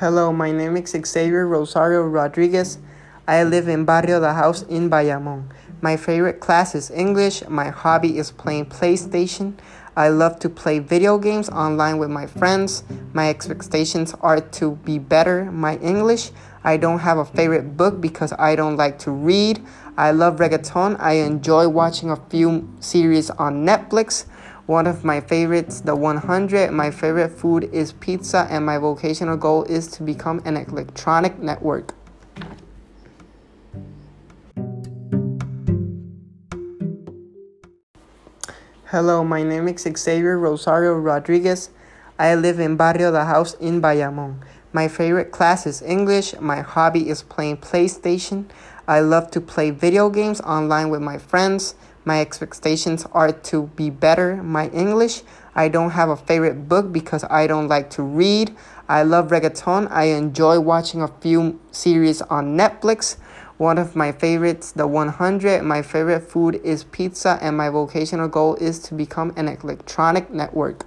Hello, my name is Xavier Rosario Rodriguez. I live in Barrio La House in Bayamon. My favorite class is English. My hobby is playing PlayStation. I love to play video games online with my friends. My expectations are to be better. My English, I don't have a favorite book because I don't like to read. I love reggaeton. I enjoy watching a few series on Netflix. One of my favorites, The 100. My favorite food is pizza, and my vocational goal is to become an electronic network. Hello, my name is Xavier Rosario Rodriguez. I live in Barrio La House in Bayamon. My favorite class is English. My hobby is playing PlayStation. I love to play video games online with my friends. My expectations are to be better. My English, I don't have a favorite book because I don't like to read. I love reggaeton. I enjoy watching a few series on Netflix. One of my favorites, The 100. My favorite food is pizza, and my vocational goal is to become an electronic network.